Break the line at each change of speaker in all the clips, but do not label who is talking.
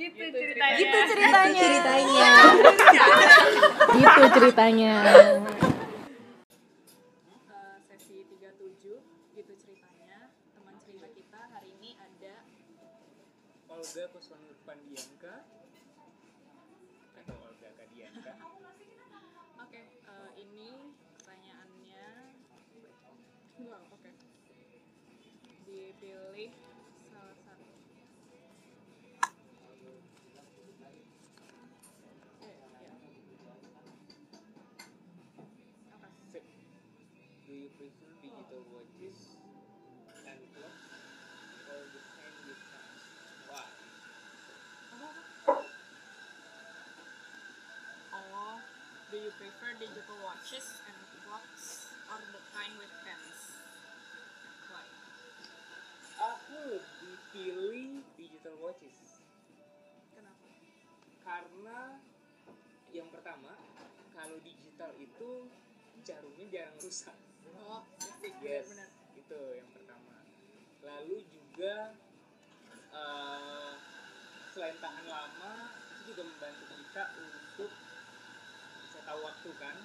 gitu ceritanya.
Gitu ceritanya.
ceritanya.
Gitu ceritanya.
Sesi 37 gitu ceritanya. Teman cerita kita hari ini ada
Olga Kuswanurpandianka atau watches and clocks or the time with hands? Why?
Oh, do you prefer digital watches and clocks or the time with pens? Why?
Aku lebih pilih digital watches
Kenapa?
karena yang pertama kalau digital itu jarumnya jarang rusak.
Oh, yes,
Yes,
benar.
itu yang pertama. Lalu juga eh, selain tahan lama, itu juga membantu kita untuk bisa tahu waktu kan.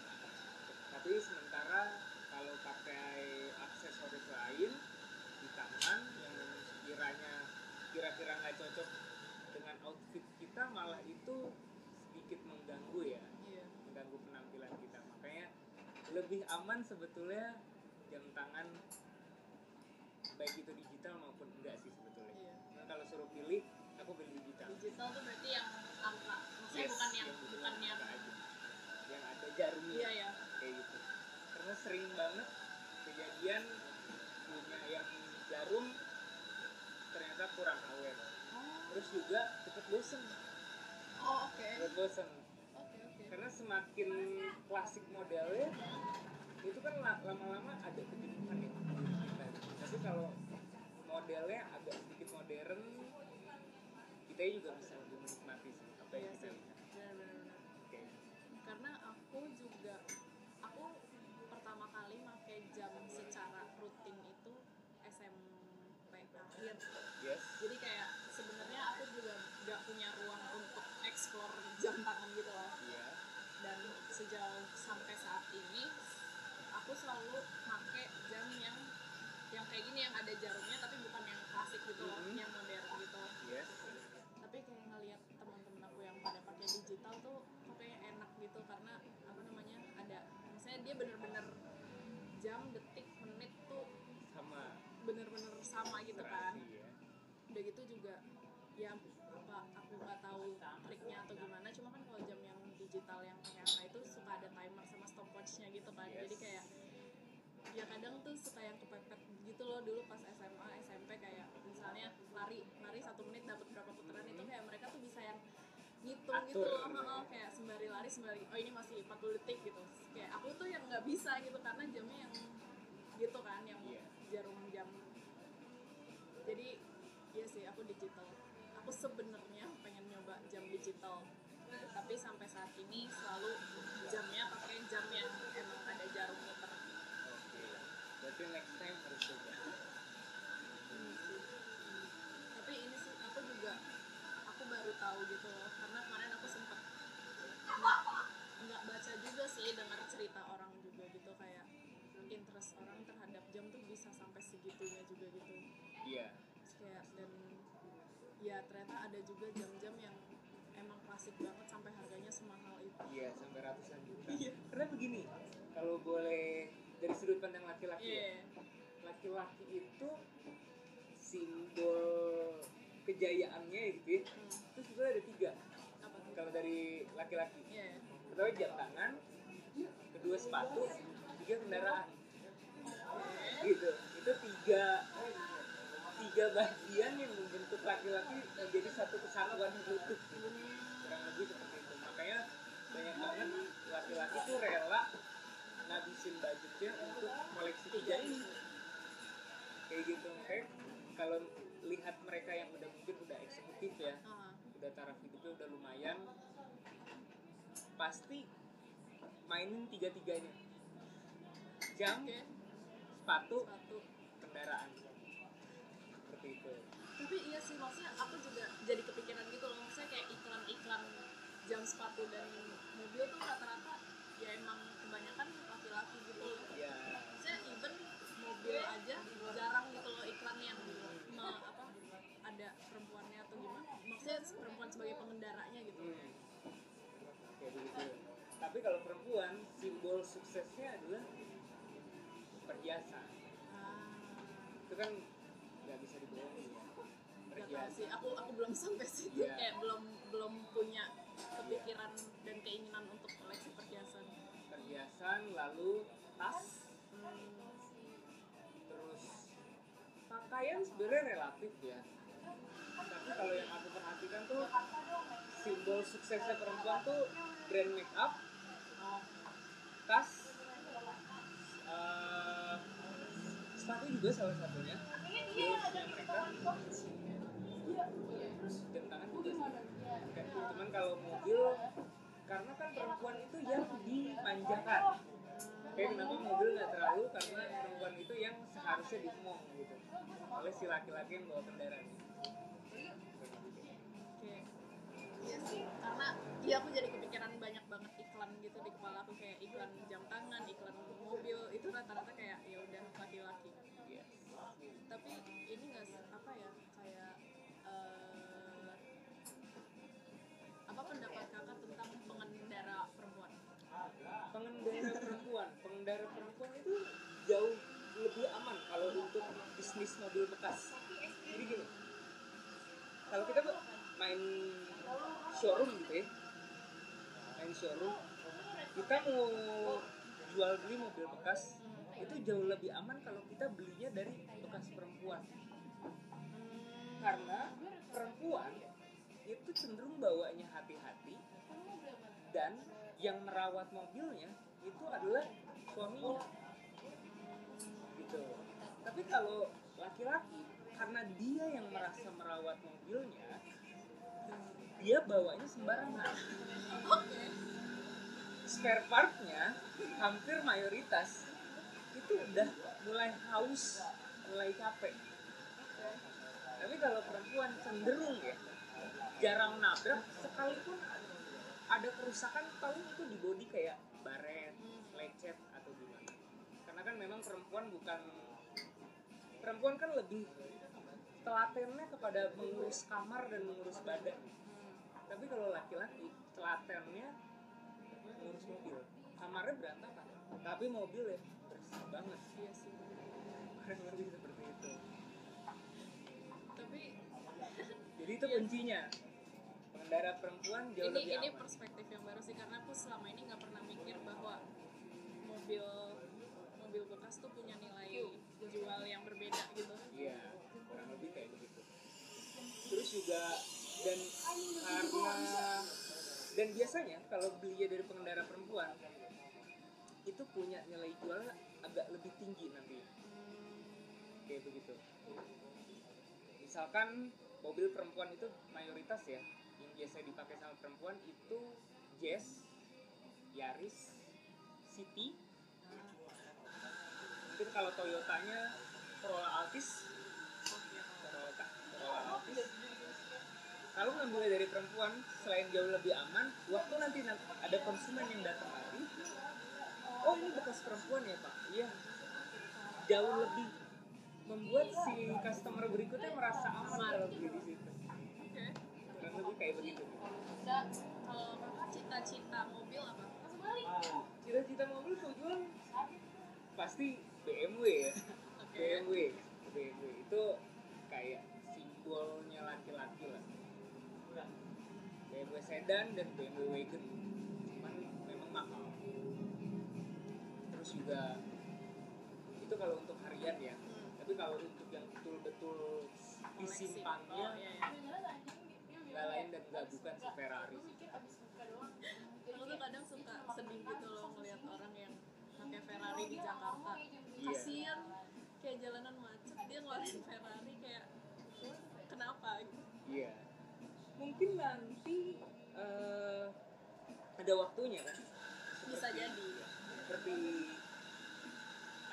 Tapi sementara kalau pakai aksesoris lain di tangan yang sekiranya kira-kira nggak cocok dengan outfit kita malah itu sedikit mengganggu ya
Iya.
mengganggu penampilan kita makanya lebih aman sebetulnya jam tangan baik itu digital maupun enggak sih sebetulnya
Iya.
nah, kalau suruh pilih aku pilih digital
Digital tuh berarti yang angka. Maksudnya
Yes,
bukan yang
betul,
bukan yang
aja. yang ada jarumnya
Iya ya.
kayak gitu karena sering banget kejadian punya yang jarum ternyata kurang awet terus juga cepet bosen
Oh, oke.
cepet bosen semakin klasik modelnya itu kan la- lama-lama ada kejenuhan ya tapi kalau modelnya agak sedikit modern kita juga bisa yang
kayak ada jarumnya tapi bukan yang klasik gitu loh
Mhm.
yang modern gitu.
Yes.
Tapi kayak ngelihat teman-teman aku yang pada pakai digital tuh kayak enak gitu karena apa namanya ada misalnya dia bener-bener jam detik menit tuh
sama.
bener-bener sama gitu kan.
ya.
Udah gitu juga ya apa aku nggak tahu triknya atau gimana cuma kan kalau jam yang digital yang pakai angka itu suka ada timer sama stopwatchnya gitu kan.
Yes.
jadi kayak ya kadang tuh suka pas SMA SMP kayak misalnya lari lari satu menit dapat berapa putaran itu kayak mereka tuh bisa yang ngitung gitu
Atur.
loh heeh, kayak sembari lari sembari oh ini masih 40 detik gitu. Kayak aku tuh yang nggak bisa gitu karena jamnya yang gitu kan yang
Iya.
jarum jam. Jadi iya sih aku digital. Aku sebenarnya pengen nyoba jam digital tapi sampai saat ini selalu jamnya pakai jam yang emang ada jarum muter.
Oke. Berarti next time harus coba
Ini sih. tapi ini sih aku juga aku baru tahu gitu loh karena kemarin aku sempet nggak nggak baca juga sih dengar cerita orang juga gitu kayak interest orang terhadap jam tuh bisa sampai segitunya juga gitu.
Iya.
Terus kayak dan ya ternyata ada juga jam-jam yang emang klasik banget sampai harganya semahal itu.
Iya sampai ratusan juta.
Iya.
karena begini kalau boleh dari sudut pandang laki-laki
iya.
ya laki-laki itu simbol kejayaannya gitu ya.
Hmm,
itu sebenarnya ada tiga. Kalau dari laki-laki.
Iya.
Pertama jam tangan kedua sepatu tiga kendaraan. Gitu. Itu tiga tiga bagian yang membentuk laki-laki menjadi satu kesatuan utuh kurang lebih seperti itu. Makanya banyak banget laki-laki tuh rela ngabisin budgetnya untuk koleksi tiga ini. Kayak gitu makanya kalau lihat mereka yang udah mungkin udah eksekutif ya
Ah,
udah taraf hidupnya udah lumayan pasti mainin tiga tiganya jam
okay.
sepatu,
sepatu.
kendaraan. Seperti itu.
Tapi iya sih maksudnya aku juga jadi kepikiran gitu loh. Maksudnya kayak iklan-iklan jam sepatu dan mobil tuh rata-rata ya emang kebanyakan laki-laki gitu
loh. Yeah. even
mobil aja jarang gitu loh iklan yang apa ada perempuannya atau gimana. Maksudnya perempuan sebagai pengendara
tapi kalau perempuan, simbol suksesnya adalah perhiasan.
ah
Itu kan nggak bisa dibohongi ya. Perhiasan.
sih, aku aku belum sampai situ
Iya.
kayak belum belum punya kepikiran dan keinginan untuk koleksi perhiasan.
Perhiasan, lalu tas,
Hmm,
terus pakaian sebenarnya relatif ya. Tapi kalau yang aku perhatikan tuh simbol suksesnya perempuan tuh brand make up,
oh,
tas, eh, sepatu juga salah satunya. Heelsnya mereka, terus jam tangan juga sih. Kayak, cuman kalau mobil, karena kan perempuan itu yang dimanjakan. Kayak kenapa mobil nggak terlalu karena perempuan itu yang seharusnya diemong gitu oleh si laki-laki yang bawa kendaraan.
iya sih karena iya aku jadi kepikiran banyak banget iklan gitu di kepala aku kayak iklan jam tangan, iklan mobil itu rata-rata kayak ya.
Iya.
Tapi ini nggak apa ya kayak eh, apa pendapat kakak tentang pengendara perempuan?
pengendara perempuan pengendara perempuan itu jauh lebih aman kalau untuk bisnis mobil bekas jadi gini kalau kita main showroom gitu ya main showroom kita mau jual beli mobil bekas itu jauh lebih aman kalau kita belinya dari bekas perempuan. Karena perempuan itu cenderung bawanya hati-hati dan yang merawat mobilnya itu adalah suaminya. Gitu. Tapi kalau laki-laki karena dia yang merasa merawat mobilnya dia bawanya sembarangan. Spare partnya hampir mayoritas itu udah mulai haus mulai capek tapi kalau perempuan cenderung ya jarang nabrak sekalipun ada kerusakan paling itu di body kayak baret, lecet atau gimana. Karena kan memang perempuan bukan perempuan kan lebih telatennya kepada mengurus kamar dan mengurus badan. Tapi kalau laki-laki telatennya mengurus mobil. Kamarnya berantakan, tapi mobil ya banget.
Iya sih.
Lebih seperti itu.
Tapi
Jadi itu kuncinya. Pengendara perempuan jauh
ini
lebih
ini
aman.
perspektif yang baru sih karena aku selama ini nggak pernah mikir bahwa mobil mobil bekas tuh punya nilai jual yang berbeda gitu.
Iya, kurang lebih kayak begitu. Terus juga dan karena dan biasanya kalau belinya dari pengendara perempuan itu punya nilai jual agak lebih tinggi nanti. Kayak begitu. Misalkan mobil perempuan itu mayoritas ya yang biasa dipakai sama perempuan itu Jazz, Yaris, City, mungkin kalau Toyotanya Corolla Altis. Corolla, Altis. Kalau ngambil dari perempuan selain jauh lebih aman waktu nanti ada konsumen yang datang lagi oh ini bekas perempuan ya pak? Iya. Jauh lebih membuat si customer berikutnya merasa aman beli di situ
Oke.
kurang lebih kayak begitu.
Kalau kakak cita-cita mobil apa?
cita-cita mobil tujuan pasti BMW ya.
Oke.
BMW BMW itu kayak simbolnya laki-laki lah. BMW sedan dan BMW wagon terus juga itu kalau untuk harian ya
Hmm.
tapi kalau untuk yang betul-betul disimpannya
Oh, iya, iya.
nggak lain dan nggak bukan si Ferrari
Aku tuh kadang suka sedih gitu loh ngeliat orang yang pakai Ferrari di Jakarta.
Iya.
Kasian kayak jalanan macet dia ngeluarin Ferrari kayak kenapa gitu.
Iya. Mungkin nanti eh, ada waktunya kan.
Bisa jadi.
Seperti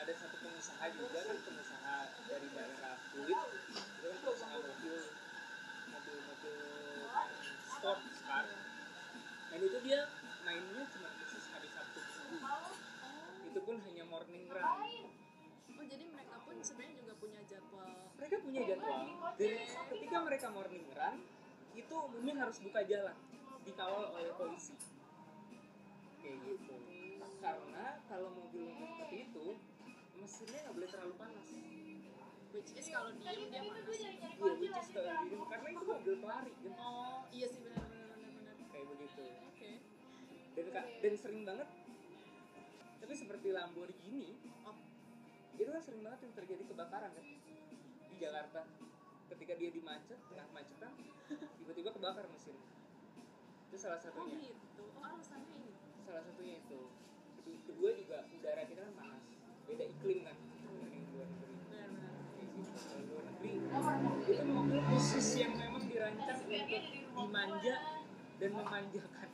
ada satu pengusaha juga kan pengusaha dari daerah Kulit itu kan pengusaha mobil mobil mobil sports car. Dan itu dia mainnya cuma khusus hari Sabtu. Minggu itu pun hanya morning run.
Oh jadi mereka pun sebenarnya juga punya jadwal.
mereka punya jadwal. Dan ketika mereka morning run itu umumnya harus buka jalan. Dikawal oleh polisi. Kayak gitu. Karena kalau mobil mobil seperti itu mesinnya nggak boleh terlalu panas.
Which is kalau diem dia panas.
Iya which is kalau diem karena itu mobil pelari kan
oh iya sih benar benar benar benar.
Kayak begitu.
Oke.
Dan ka- dan sering banget tapi seperti Lamborghini
oh.
itu kan sering banget yang terjadi kebakaran kan? Di Jakarta. Ketika dia di macet tengah macetan tiba-tiba kebakar mesin. Itu salah
oh
satunya.
gitu. Oh alasannya ini.
Salah satunya itu. Kedua- kedua juga udara kita kan panas beda iklim kan? Dibanding luar negeri
benar benar
Kayak. Kalau luar negeri itu mobil khusus yang memang dirancang untuk dimanja dan memanjakan.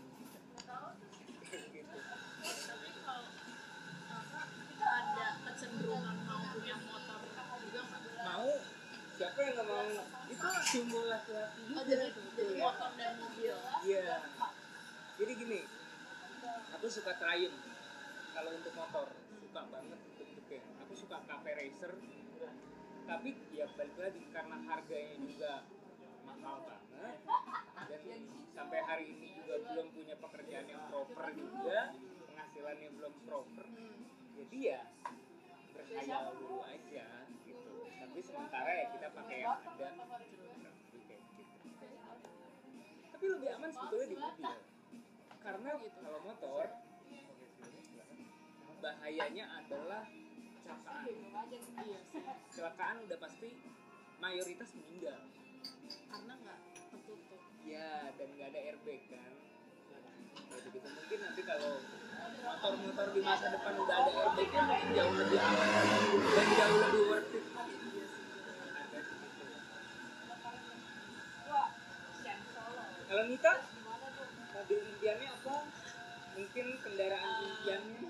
Gitu
tapi kalau ada kecenderungan mau? Punya motor juga
mau siapa yang nggak mau? Itu simbol laki-laki
oh jadi jadi motor dan mobil.
Iya. Jadi gini, aku suka Triumph kalau untuk motor suka banget bentuknya. Aku suka cafe racer. Tapi ya balik lagi karena harganya juga mahal banget dan sampai hari ini juga belum punya pekerjaan yang proper juga penghasilannya belum proper jadi ya berkhayal dulu aja gitu. Tapi sementara ya kita pakai yang ada. Tapi lebih aman sebetulnya di mobil. Karena kalau motor bahayanya adalah kecelakaan.
Iya sih.
Kecelakaan udah pasti mayoritas meninggal.
Karena nggak tertutup.
Ya dan nggak ada airbag kan. Jadi gitu mungkin nanti kalau motor-motor di masa depan udah ada airbagnya mungkin jauh lebih aman. Dan jauh lebih worth it. Kalau Nita. Mobil impiannya apa? Mungkin kendaraan impiannya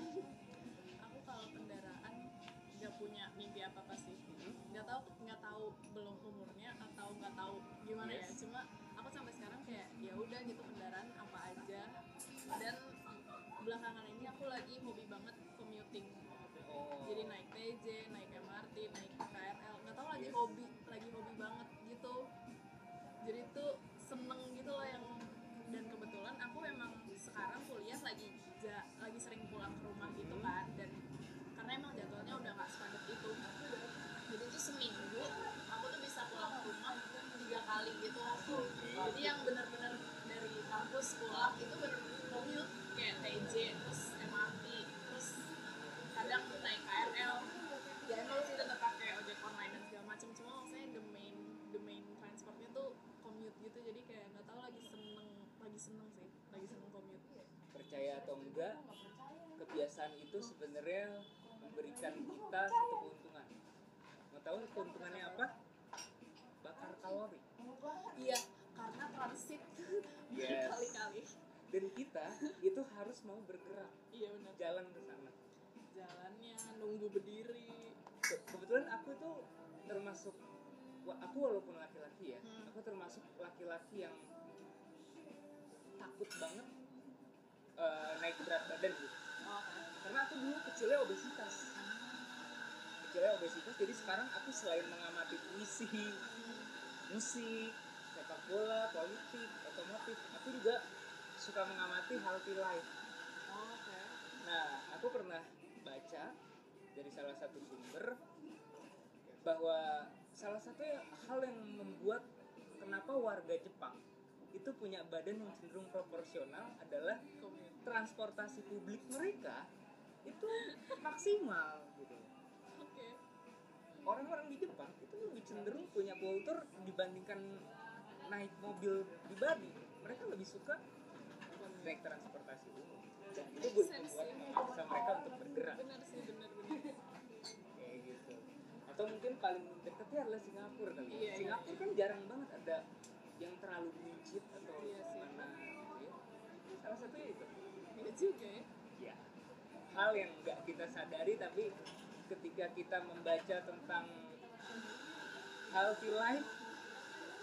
sekarang kuliah lagi ja- lagi sering pulang ke rumah gitu
Hmm.
kan dan karena emang jadwalnya udah nggak sepadat itu jadi tuh seminggu aku tuh bisa pulang ke rumah tiga kali gitu. Jadi yang bener-bener dari kampus pulang itu bener-bener commute kayak TJ terus MRT terus kadang naik KRL ya emang sih tetap pakai ojek online dan segala macam cuma maksudnya the main the main transportnya tuh commute gitu jadi kayak nggak tahu lagi seneng lagi seneng sih
percaya atau enggak kebiasaan itu sebenarnya memberikan kita satu keuntungan. Mau tahu keuntungannya apa? Bakar kalori.
Iya karena transit.
Yes.
berkali-kali.
Dan kita itu harus mau bergerak.
Iya benar.
Jalan ke sana.
Jalannya nunggu berdiri.
Ke- kebetulan aku tuh termasuk aku walaupun laki-laki ya
Hmm.
aku termasuk laki-laki yang takut banget eh, naik berat badan gitu.
Oh
karena aku dulu kecilnya obesitas. Kecilnya obesitas jadi sekarang aku selain mengamati puisi musik sepak bola politik otomotif aku juga suka mengamati healthy life.
Oh, oke.
Nah aku pernah baca dari salah satu sumber bahwa salah satu hal yang membuat kenapa warga Jepang itu punya badan yang cenderung proporsional adalah transportasi publik mereka itu maksimal gitu.
oke
Orang-orang di Jepang itu lebih cenderung punya kultur dibandingkan naik mobil pribadi. Mereka lebih suka naik transportasi umum. Dan itu buat membuat memaksa mereka untuk bergerak
benar sih benar benar
kayak gitu. Atau mungkin paling dekatnya adalah Singapura kali. ya.
Iya, iya.
Singapura kan jarang banget ada yang terlalu buncit atau
Iya sih.
mana gitu ya. Salah satunya itu.
iya juga ya.
Ya hal yang nggak kita sadari tapi ketika kita membaca tentang healthy life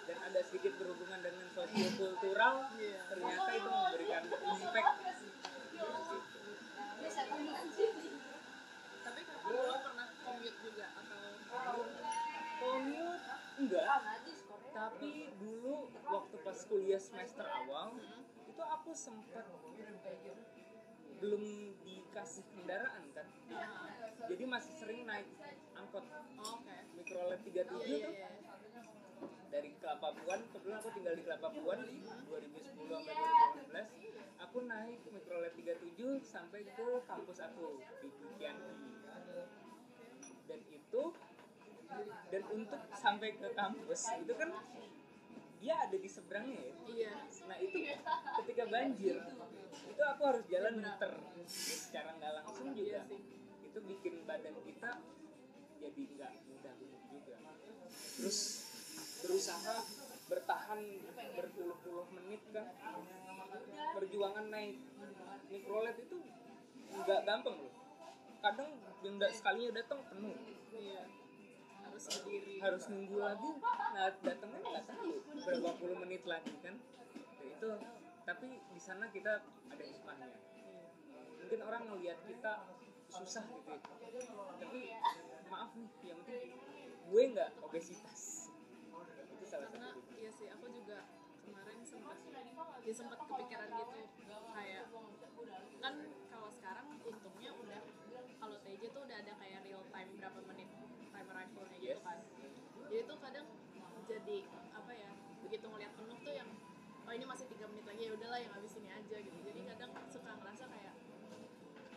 dan ada sedikit berhubungan dengan sosiokultural
Iya.
ternyata itu memberikan impact
tapi kamu pernah commute juga atau
commute. enggak tapi dulu waktu pas kuliah semester awal itu aku sempat belum dikasih kendaraan kan? Jadi masih sering naik angkot.
Oh, oke
mikrolet 37
iya
tuh
iya iya
dari Kelapa Puan kebetulan aku tinggal di Kelapa Puan 2010 sampai 2015 aku naik mikrolet 37 sampai ke kampus aku di Kianti dan itu dan untuk sampai ke kampus itu kan dia ada di seberangnya ya?
Iya.
Nah itu ketika banjir itu aku harus jalan muter. Secara nggak langsung juga. itu bikin badan kita jadi nggak mudah juga. Terus berusaha bertahan berpuluh-puluh menit kan perjuangan naik mikrolet itu nggak gampang loh. Kadang yang da- sekalinya datang penuh.
Iya harus
nunggu lagi. Nah datangnya nggak tahu. Berapa puluh menit lagi kan? Ya, itu. Tapi di sana kita ada hikmahnya mungkin orang ngelihat kita susah gitu ya. tapi maaf nih yang penting gue nggak obesitas. Itu salah
karena
satu
iya sih aku juga kemarin sempat ya sempat kepikiran gitu. Kayak kan kalau sekarang untungnya udah kalau TJ tuh udah ada kayak real time berapa menit gitu
Yes.
kan? Jadi tuh kadang jadi apa ya begitu ngeliat penuh tuh yang oh ini masih tiga menit lagi ya udahlah yang habis ini aja gitu. Jadi kadang suka ngerasa kayak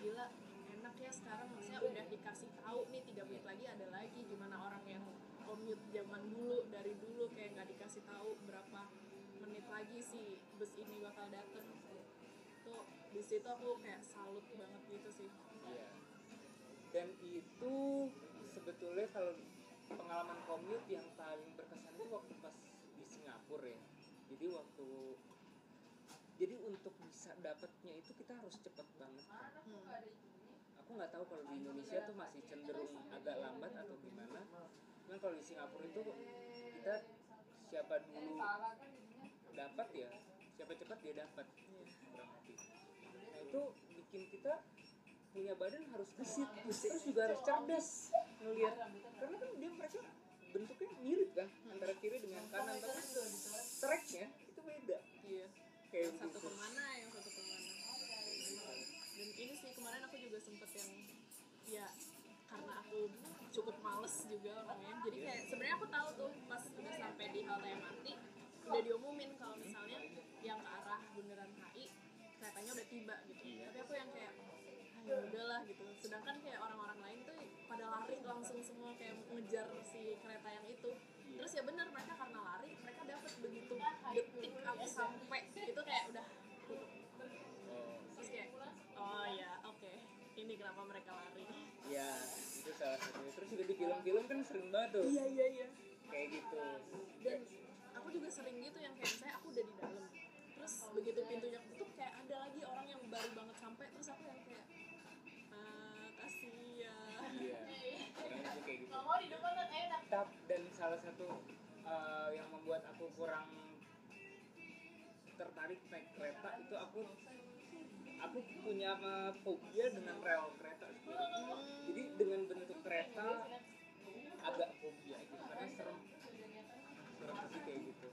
gila enak ya sekarang maksudnya udah dikasih tahu nih tiga menit lagi ada lagi gimana orang yang commute zaman dulu dari dulu kayak nggak dikasih tahu berapa menit lagi si bus ini bakal dateng. Tuh di situ aku kayak salut banget gitu sih.
Iya. Dan itu sebetulnya kalau pengalaman commute yang paling berkesan itu waktu pas di Singapura ya. Jadi waktu jadi untuk bisa dapatnya itu kita harus cepet banget. kan. Aku nggak tahu kalau di Indonesia tuh masih cenderung agak lambat atau gimana. Cuman kalau di Singapura itu kita siapa dulu dapat ya, siapa cepat dia dapat. Lebih. Nah itu bikin kita punya badan harus gesit terus juga harus cerdas ngelihat. Karena kan dia mereka bentuknya mirip kan antara kiri dengan kanan. Tapi tracknya itu beda.
Iya.
Kayak
yang satu
begitu
ke mana yang satu ke mana. Dan ini sih kemarin aku juga sempet yang ya karena aku cukup males juga orangnya. Jadi kayak sebenarnya aku tahu tuh pas udah sampai di halte MRT udah diumumin kalau misalnya yang ke arah bundaran HI keretanya udah tiba gitu. Tapi aku yang kayak ya udahlah gitu. Sedangkan kayak orang-orang lain tuh pada lari langsung semua kayak ngejar si kereta yang itu. Terus ya benar mereka karena lari mereka dapat begitu detik aku sampai itu kayak udah tutup
oh,
terus kayak oh ya oke ini kenapa mereka lari?
Ya itu salah satunya. Terus juga di film-film kan sering banget tuh.
Iya iya iya.
Kayak gitu.
Dan aku juga sering gitu yang kayak saya aku udah di dalam. Terus begitu pintunya ketutup kayak ada lagi orang yang baru banget sampai terus aku yang
salah satu uh, yang membuat aku kurang tertarik naik kereta itu aku aku punya fobia dengan rel kereta jadi dengan bentuk kereta agak fobia gitu karena serem. Serem sih kayak gitu.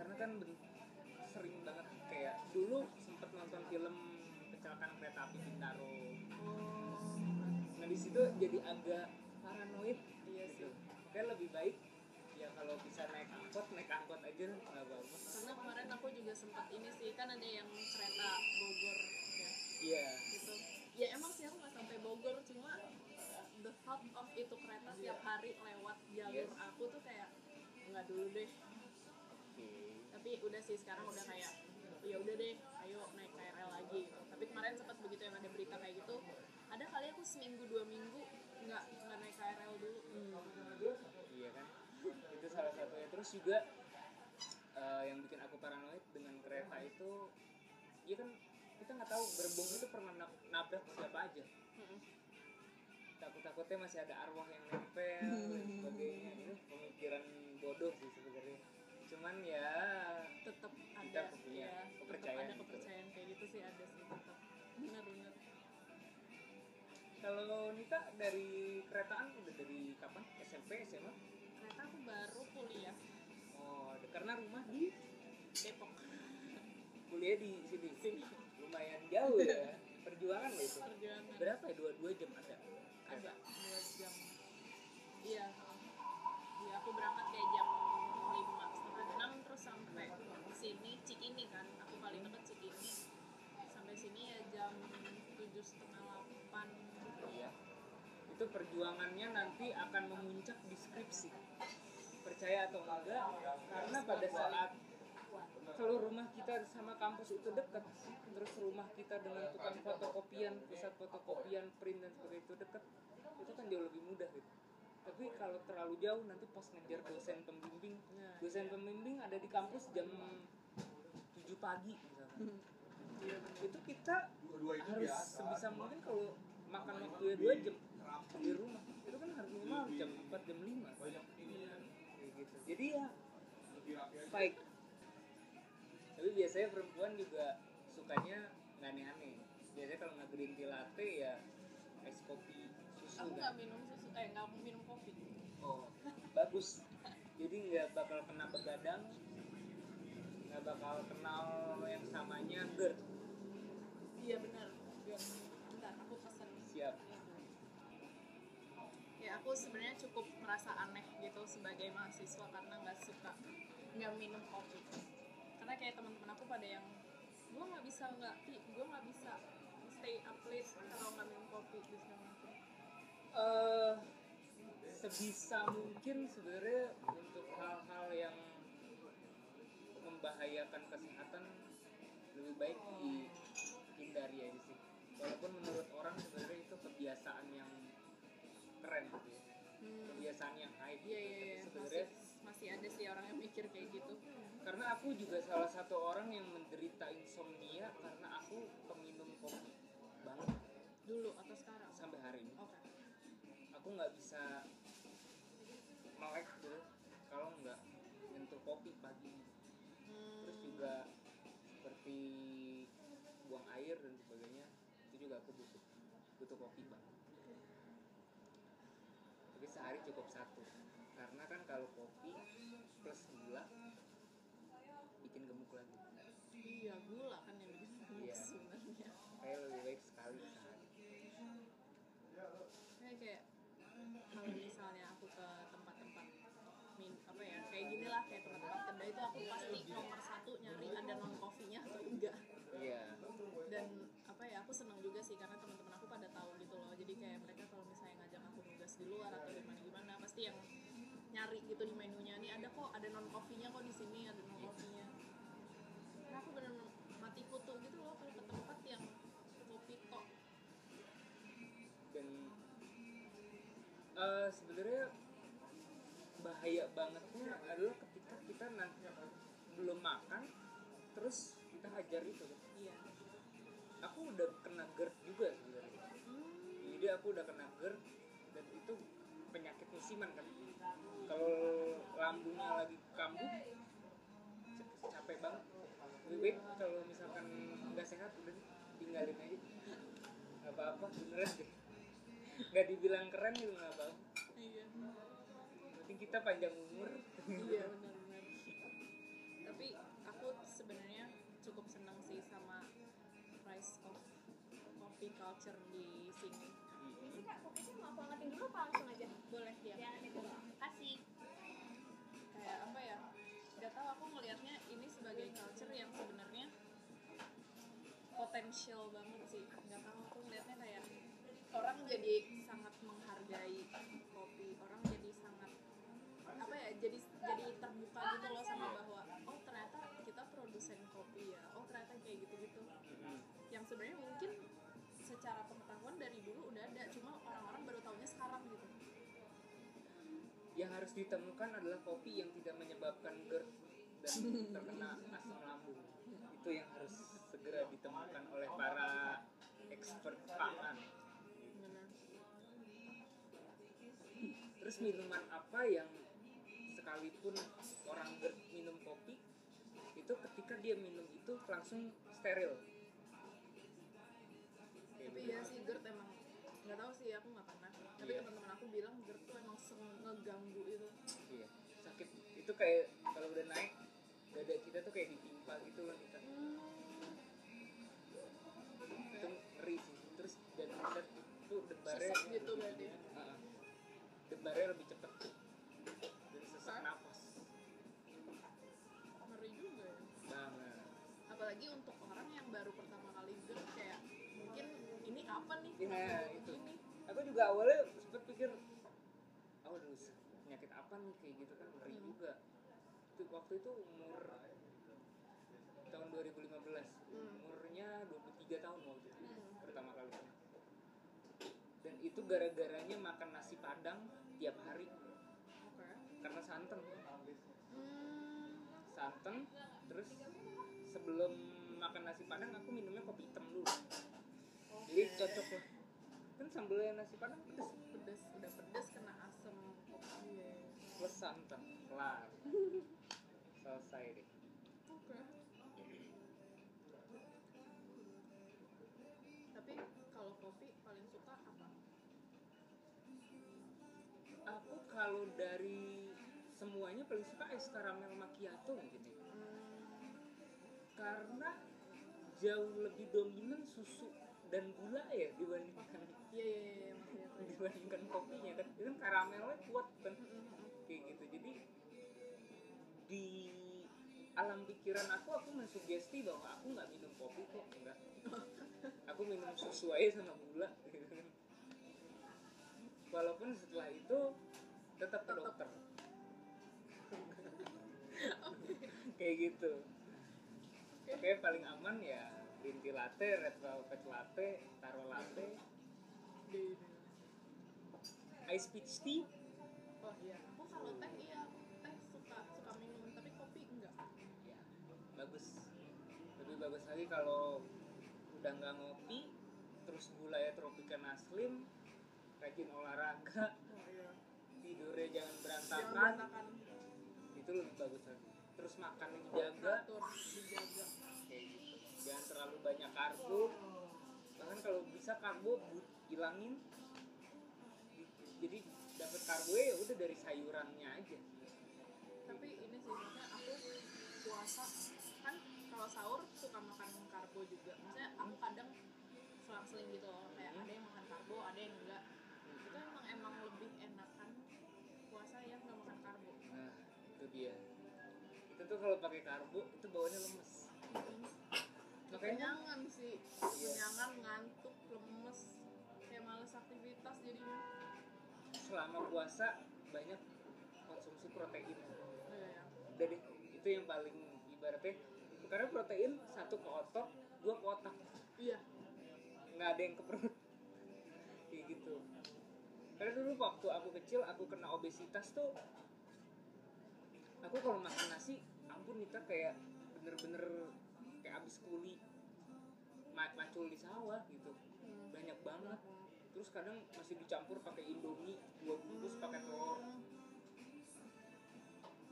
Karena kan sering banget kayak dulu sempet nonton film kecelakaan kereta api Bintaro. Nah di situ jadi agak paranoid
iya
makanya lebih baik ya kalau bisa naik angkot naik angkot aja nggak apa-apa.
Karena kemarin aku juga sempat ini sih kan ada yang kereta Bogor ya.
Iya.
Gitu. Ya emang sih aku nggak sampai Bogor cuma the thought of itu kereta tiap hari lewat jalur
Yes.
aku tuh kayak nggak dulu deh.
Oke.
Tapi udah sih sekarang udah kayak ya udah deh ayo naik KRL lagi. Gitu tapi kemarin sempat begitu yang ada berita kayak gitu. Ada kali aku seminggu dua minggu nggak nggak naik KRL dulu.
Iya kan? Itu salah satunya. Terus juga eh, yang bikin aku paranoid dengan kereta itu ya kan kita nggak tahu gerbong itu pernah nab- nabrak siapa aja. Takut-takutnya masih ada arwah yang nempel dan sebagainya. Itu pemikiran bodoh sih sebenarnya. Cuman ya
tetap
Kita
ada
punya
ya.
Kepercayaan
ada
gitu.
kepercayaan kayak gitu sih ada sih tetap benar benar
kalau Nita dari keretaan udah dari kapan? SMP SMA
kereta aku baru kuliah.
Oh karena rumah di
Depok.
Di sini? Sini. Lumayan jauh ya perjuangan loh itu.
Perjuangan.
Berapa ya? Dua dua jam ada?
Ada dua jam. Iya iya aku berangkat
Itu perjuangannya nanti akan memuncak di skripsi. Percaya atau enggak? Karena pada saat kalau rumah kita sama kampus itu dekat, terus rumah kita dengan tukang fotokopian, pusat fotokopian, print dan sebagainya itu dekat, itu kan jauh lebih mudah gitu. Tapi kalau terlalu jauh nanti pas ngejar dosen pembimbing, dosen pembimbing ada di kampus jam 7 pagi misalnya. Itu kita harus sebisa mungkin kalau makan waktunya dua jam di rumah. Itu kan harus minimal jam 4 jam 5 kayak gitu. Jadi ya baik. Tapi biasanya perempuan juga sukanya nggak aneh-aneh. Biasanya kalau nggak green tea latte ya es kopi susu
aku
kan.
nggak minum susu eh nggak minum kopi.
Oh bagus. Jadi nggak bakal kena begadang nggak bakal kenal yang samanya GERD
iya benar. Iya. bentar aku pesen.
Siap.
ya aku sebenarnya cukup merasa aneh gitu sebagai mahasiswa karena nggak suka nggak minum kopi. Karena kayak teman-teman aku pada yang gue nggak bisa nggak gue nggak bisa stay up late kalau nggak minum kopi gitu. Segala macam.
eh sebisa mungkin sebenarnya untuk hal-hal yang membahayakan kesehatan lebih baik dihindari aja sih. Walaupun menurut orang sebenarnya itu kebiasaan yang keren gitu ya
Hmm.
kebiasaan yang hype
Iya iya iya
Tapi
masih
sebenarnya
masih ada sih orang yang mikir kayak gitu.
karena aku juga salah satu orang yang menderita insomnia karena aku peminum kopi banget
Dulu atau sekarang?
sampai hari ini
Oke.
aku nggak bisa melek gitu kalau nggak nyentuh kopi pagi
Hmm,
terus juga seperti buang air dan sebagainya itu juga aku butuh butuh kopi banget sehari cukup satu. Karena kan kalau kopi plus gula bikin gemuk lagi.
Iya gula kan yang bikin gemuk
Iya.
sebenarnya.
kayak lebih baik sekali sehari.
Kayak kayak kalau misalnya aku ke tempat-tempat min apa ya kayak gini lah kayak tempat-tempat kedai itu aku pasti nomor satu nyari ada non kopinya atau enggak.
Iya.
Dan apa ya aku senang juga sih karena teman-teman aku pada tahu gitu loh. Jadi kayak mereka kalau misalnya ngajak aku nugas di luar atau gimana pasti yang nyari gitu di menunya. Nih ada kok ada non kopinya kok di sini ada non kopinya karena aku bener mati kutu gitu loh kalau ke tempat yang kopi kok
dan eh sebenarnya bahaya bangetnya adalah ketika kita nanti belum makan terus kita hajar itu.
Iya.
Aku udah kena GERD juga sebenarnya.
Hmm,
jadi aku udah kena GERD musiman kan? Kalau lambungnya lagi kambuh ca- capek banget. Lebih baik kalau misalkan nggak sehat udah tinggalin aja. Nggak apa-apa beneran deh. Nggak dibilang keren gitu nggak apa-apa.
Iya.
Penting kita panjang umur.
Iya benar-benar. Tapi aku sebenarnya cukup senang sih sama rice of coffee culture di sini
aku angetin dulu apa langsung aja?
boleh ya
Ya, nanti dulu. Kasih.
kayak apa ya? Nggak tahu aku ngelihatnya ini sebagai culture yang sebenarnya potensial banget sih. Nggak tahu aku ngelihatnya kayak orang jadi sangat menghargai kopi. Orang jadi sangat apa ya jadi jadi terbuka gitu loh sama bahwa oh ternyata kita produsen kopi ya. Oh ternyata kayak gitu gitu yang sebenarnya
ditemukan adalah kopi yang tidak menyebabkan GERD dan terkena asam lambung. Itu yang harus segera ditemukan oleh para expert pangan. Terus minuman apa yang sekalipun orang GERD minum kopi itu ketika dia minum itu langsung steril?
Tapi ya sih GERD emang nggak tahu sih aku nggak pernah. Tapi
Iya.
teman-teman aku bilang GERD tuh emang ngeganggu itu.
Iya sakit. Itu kayak kalau udah naik dada kita tuh kayak ditimpa gitu kan kita
hmm.
itu ngeri sih. Terus dan kita tuh debarnya sesak gitu berarti. Uh, debarnya lebih cepet. Dan sesak nafas
ngeri juga ya.
Banget.
Apalagi untuk orang yang baru pertama kali gerak kayak mungkin ini apa nih?
Ya, itu.
ini.
Aku juga awalnya nih kayak gitu kan ngeri
Hmm.
juga itu waktu itu umur tahun 2015
Hmm.
umurnya 23 tahun waktu itu
Hmm.
pertama kali dan itu gara-garanya makan nasi padang tiap hari
oke
karena santan
hmm.
santan terus sebelum makan nasi padang aku minumnya kopi hitam dulu
oke.
jadi cocok lah kan sambelnya nasi padang pedes plus santan kelar selesai deh.
Oke. Tapi kalau kopi paling suka apa?
Aku kalau dari semuanya paling suka es karamel macchiato gitu.
Hmm.
karena jauh lebih dominan susu dan gula ya dibandingkan
iya iya iya masih ada
dibandingkan kopinya kan. Itu kan karamelnya kuat kan kayak gitu. Jadi di alam pikiran aku aku mensugesti bahwa aku nggak minum kopi kok enggak. Aku minum susu aja sama gula. Gitu kan walaupun setelah itu tetap ke dokter. Kayak gitu. Oke paling aman ya tea latte, red velvet latte, taro latte, ice peach tea.
oh iya kalau teh iya teh suka suka minum tapi kopi enggak
Ya, bagus. Lebih bagus lagi kalau udah nggak ngopi, terus gula ya tropika naslim, rajin olahraga,
oh iya
tidurnya jangan
jangan
berantakan,
berantakan
itu lebih bagus lagi. Terus makannya dijaga,
atur dijaga
kayak gitu. Jangan terlalu banyak karbo. Bahkan kalau bisa karbo hilangin. Jadi dapat karbo ya udah dari sayurannya aja.
tapi ini sih maksudnya aku puasa kan kalau sahur suka makan karbo juga maksudnya aku kadang selang-seling gitu loh kayak ada yang makan karbo ada yang enggak itu emang emang lebih enakan puasa yang nggak makan karbo
Nah, itu dia. Itu tuh kalau pakai karbo itu bawaannya lemes. Makanya
kenyangan sih
Iya.
kenyangan ngantuk lemes kayak males aktivitas jadinya
selama puasa banyak konsumsi protein.
iya ya
Udah deh, itu yang paling ibaratnya karena protein satu ke otot, dua ke otak.
iya
nggak ada yang ke perut kayak gitu karena dulu waktu aku kecil aku kena obesitas tuh aku kalau makan nasi ampun Nita kayak bener-bener kayak abis kuli ma- macul di sawah gitu
Hmm.
banyak banget terus kadang masih dicampur pakai indomie dua bungkus pakai telur.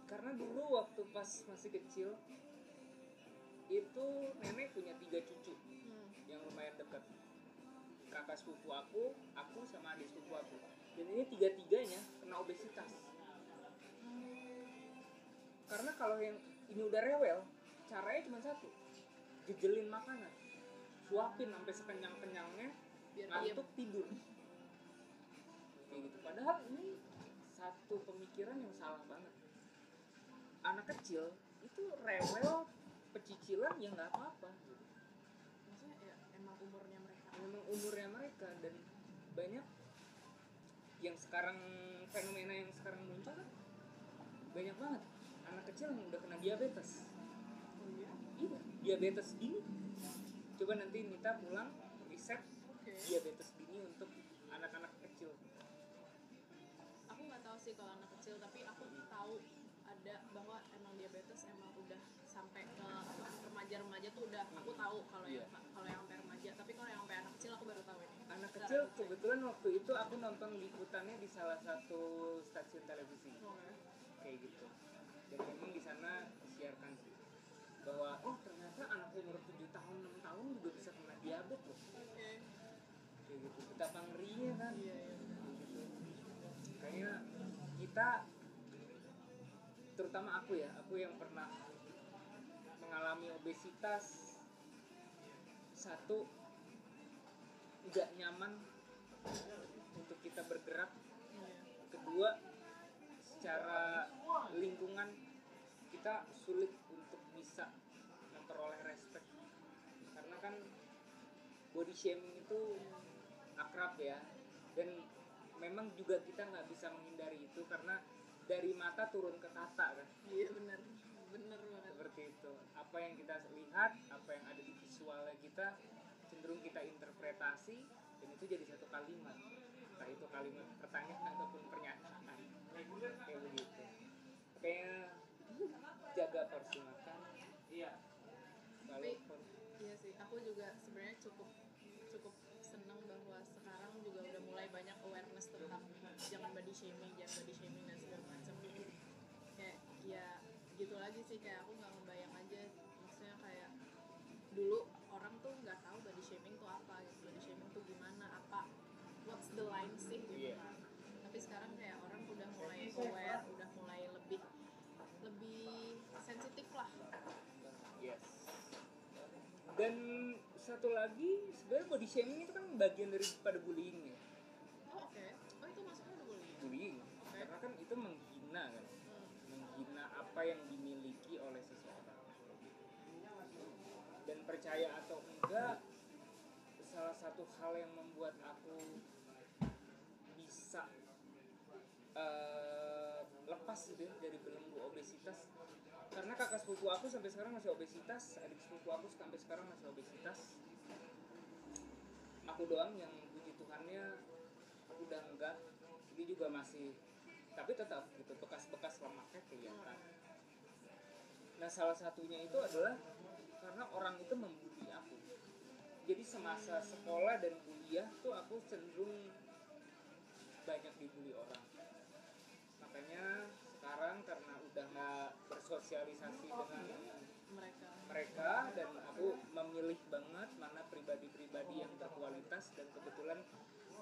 Karena dulu waktu pas masih kecil itu nenek punya tiga cucu
Hmm.
yang lumayan dekat. Kakak sepupu aku aku sama adik sepupu aku. Dan ini tiga tiganya kena obesitas. Karena kalau yang ini udah rewel caranya cuma satu jejelin makanan. Suapin sampai sekenyang kenyangnya
biar
ngantuk tidur. Kayak gitu. Padahal ini satu pemikiran yang salah banget. Anak kecil itu rewel pecicilan ya nggak apa-apa. Gitu
maksudnya ya emang umurnya mereka.
Memang umurnya mereka dan banyak yang sekarang fenomena yang sekarang muncul kan banyak banget. Anak kecil yang udah kena diabetes.
Oh iya?
Iya diabetes dini coba nanti Nita pulang riset diabetes dini untuk anak-anak kecil?
Aku nggak tahu sih kalau anak kecil tapi aku tahu ada bahwa emang diabetes emang udah sampai ke remaja-remaja tuh udah aku tahu kalau yang
Iya.
kalau yang sampai remaja. Tapi kalau yang sampai anak kecil aku baru tahu ini.
Anak
Secara
kecil kebetulan waktu itu aku nonton liputannya di salah satu stasiun televisi.
Oke.
kayak gitu. Dan memang di sana disiarkan sih. Bahwa oh ternyata anak betapa ngerinya kan.
Iya, iya.
Kayak kayaknya kita terutama aku ya aku yang pernah mengalami obesitas. Satu nggak nyaman untuk kita bergerak. Kedua secara lingkungan kita sulit untuk bisa memperoleh respect. Karena kan body shaming itu akrab ya. Dan memang juga kita nggak bisa menghindari itu karena dari mata turun ke kata kan.
Iya bener bener banget.
Seperti itu. Apa yang kita lihat apa yang ada di visualnya kita cenderung kita interpretasi dan itu jadi satu kalimat. Entah itu kalimat pertanyaan ataupun pernyataan. Kayak begitu. Kayaknya jaga porsi makan iya
Tapi- iya sih. Aku juga sebenarnya cukup banyak awareness tentang jangan body shaming jangan body shaming dan segala macam kayak ya gitu lagi sih kayak aku nggak ngebayang aja maksudnya kayak dulu orang tuh nggak tahu body shaming tuh apa gitu body shaming tuh gimana apa what's the line sih gitu
Iya.
tapi sekarang kayak orang udah mulai aware udah mulai lebih lebih sensitif lah
Yes. Dan satu lagi sebenarnya body shaming itu kan bagian daripada bullying ya.
Oke oh itu masuknya udah boleh ya?
Bullying. Karena kan itu menghina kan.
Hmm.
Menghina apa yang dimiliki oleh seseorang. Dan percaya atau enggak salah satu hal yang membuat aku bisa eh, lepas gitu ya dari belenggu obesitas karena kakak sepupu aku sampai sekarang masih obesitas adik sepupu aku sampai sekarang masih obesitas aku doang yang puji Tuhannya udah enggak dia juga masih tapi tetap gitu bekas-bekas lemaknya kelihatan. Nah salah satunya itu adalah karena orang itu membuli aku. Jadi semasa sekolah dan kuliah tuh aku cenderung banyak dibully orang. Makanya sekarang karena udah nggak bersosialisasi dengan
mereka.
mereka dan aku memilih banget mana pribadi-pribadi yang berkualitas dan kebetulan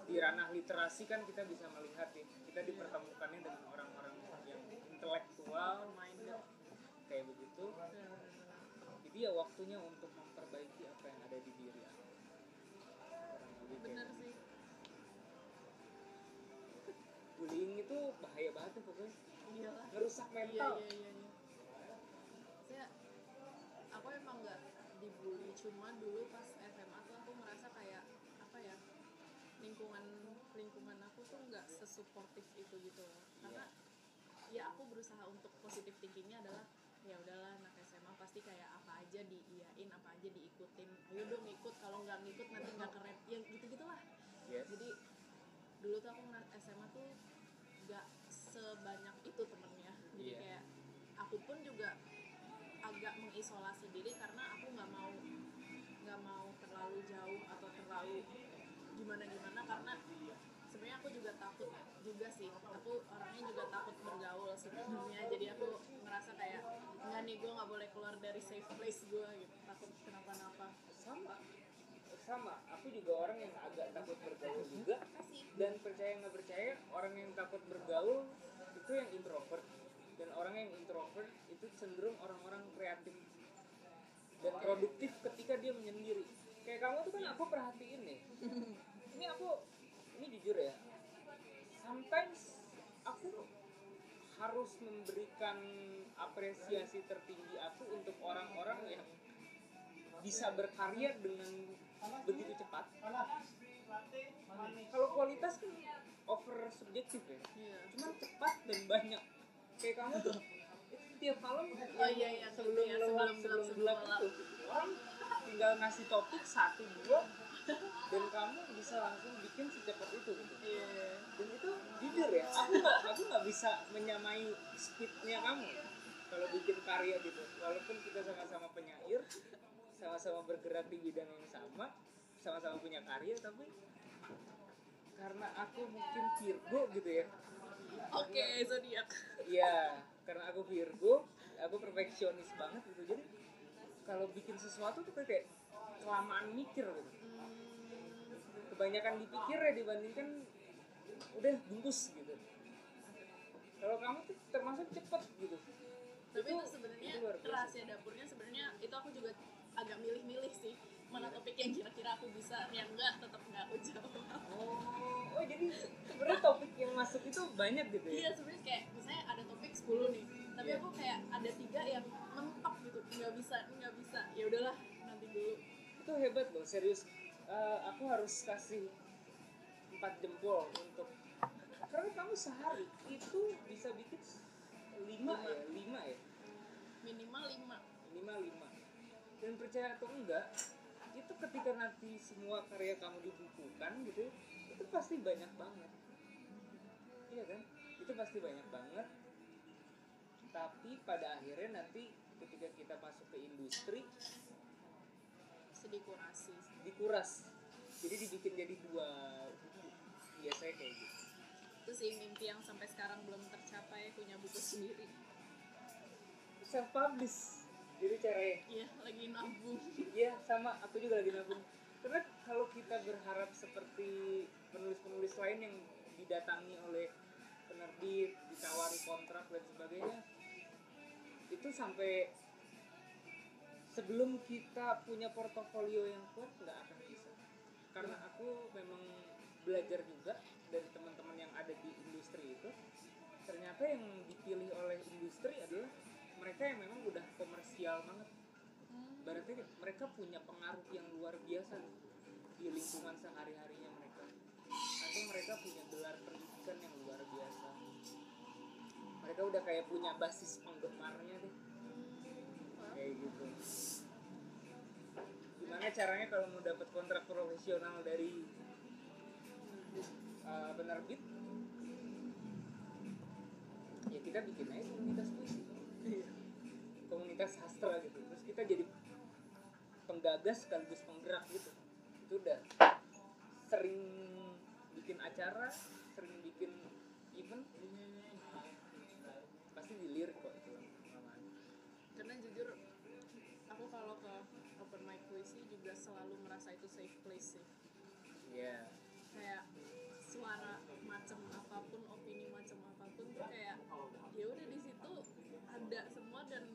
di ranah literasi kan kita bisa melihat ya kita dipertemukannya dengan orang-orang yang intelektual
minded
kayak begitu. Jadi ya waktunya untuk memperbaiki apa yang ada di diri aku.
Bener
gitu.
sih.
Bullying itu bahaya banget ya pokoknya.
Iyalah
ngerusak
iya
mental.
iya iya iya. Saya aku emang nggak dibully cuma dulu pas SMA tuh aku merasa kayak apa ya lingkungan lingkungan aku tuh nggak sesuportif itu gitu loh. Karena ya aku berusaha untuk positif thinkingnya adalah ya udahlah anak SMA pasti kayak apa aja diiyain apa aja diikutin. Ayo dong ikut kalau nggak ngikut nanti nggak keren. Yang gitu gitulah
yes.
jadi dulu tuh aku SMA tuh gak sebanyak itu temennya. Jadi
Iya.
kayak aku pun juga agak mengisolasi diri karena aku nggak mau nggak mau terlalu jauh atau terlalu gimana gimana karena sebenarnya aku juga takut juga sih. Aku orangnya juga takut bergaul sebenarnya jadi aku ngerasa kayak nggak nih gue nggak boleh keluar dari safe place gue gitu. Takut kenapa-napa.
Sama. Sama. Aku juga orang yang agak takut bergaul juga. Dan percaya nggak percaya orang yang takut bergaul itu yang introvert. Dan orang yang introvert itu cenderung orang-orang kreatif dan produktif ketika dia menyendiri. Kayak kamu tuh kan aku perhatiin nih ini aku ini jujur ya sometimes aku harus memberikan apresiasi tertinggi aku untuk orang-orang yang bisa berkarya dengan begitu cepat. Kalau kualitas kan over subjektif ya.
iya
Cuma cepat dan banyak. Kayak kamu tuh tiap malam
Oh, iya, iya,
sebelum
iya, sebelum
sebelum
sebelum
gelap
gelap.
itu orang tinggal ngasih topik satu dua dan kamu bisa langsung bikin secepat itu gitu.
iya
dan itu jujur ya aku nggak aku nggak bisa menyamai speednya kamu kalau bikin karya gitu walaupun kita sama-sama penyair sama-sama bergerak di bidang yang sama sama-sama punya karya tapi karena aku mungkin Virgo gitu ya
oke zodiak
Iya, karena aku Virgo, aku perfeksionis banget gitu. Jadi kalau bikin sesuatu tuh kayak kelamaan mikir gitu. Kebanyakan dipikir ya dibandingkan udah bungkus gitu. Kalau kamu tuh termasuk cepet gitu.
tapi itu
Itu-
sebenarnya rahasia dapurnya sebenarnya itu aku juga agak milih-milih sih mana topik yang kira-kira aku bisa yang enggak tetap enggak aku jawab
oh oh jadi sebenarnya topik yang masuk itu banyak gitu
iya
ya
sebenarnya kayak misalnya ada topik 10 nih tapi
Iya.
aku kayak ada tiga yang mentok gitu nggak bisa nggak bisa ya udahlah nanti dulu
itu hebat loh serius. Eh, aku harus kasih empat jempol untuk karena kamu sehari itu bisa bikin lima ya lima ya?
Minimal 5
minimal lima. Dan percaya atau enggak itu ketika nanti semua karya kamu dibukukan gitu itu pasti banyak banget. Iya kan? Itu pasti banyak banget. Tapi pada akhirnya nanti ketika kita masuk ke industri
sedih kurasi
dikuras. Jadi dibikin jadi dua buku. Biasanya kayak gitu.
Itu sih mimpi yang sampai sekarang belum tercapai punya buku sendiri.
Self publish jadi caranya
iya lagi nabung.
Iya sama. Aku juga lagi nabung. Karena kalau kita berharap seperti penulis-penulis lain yang didatangi oleh penerbit ditawari kontrak dan sebagainya itu sampai sebelum kita punya portofolio yang kuat nggak akan bisa. Karena aku memang belajar juga dari teman-teman yang ada di industri itu. Ternyata yang dipilih oleh industri adalah mereka yang memang udah komersial banget. Berarti mereka punya pengaruh yang luar biasa nih di lingkungan sehari-harinya mereka. Atau mereka punya gelar pendidikan yang luar biasa. Mereka udah kayak punya basis penggemarnya deh kayak gitu. Gimana caranya kalau mau dapat kontrak profesional dari uh, penerbit ya kita bikin aja komunitas puisi komunitas sastra gitu. Terus kita jadi penggagas sekaligus penggerak gitu. Itu udah sering bikin acara
safe place sih.
Iya.
kayak suara macam apa pun opini macam apa pun tuh kayak ya udah di situ ada semua dan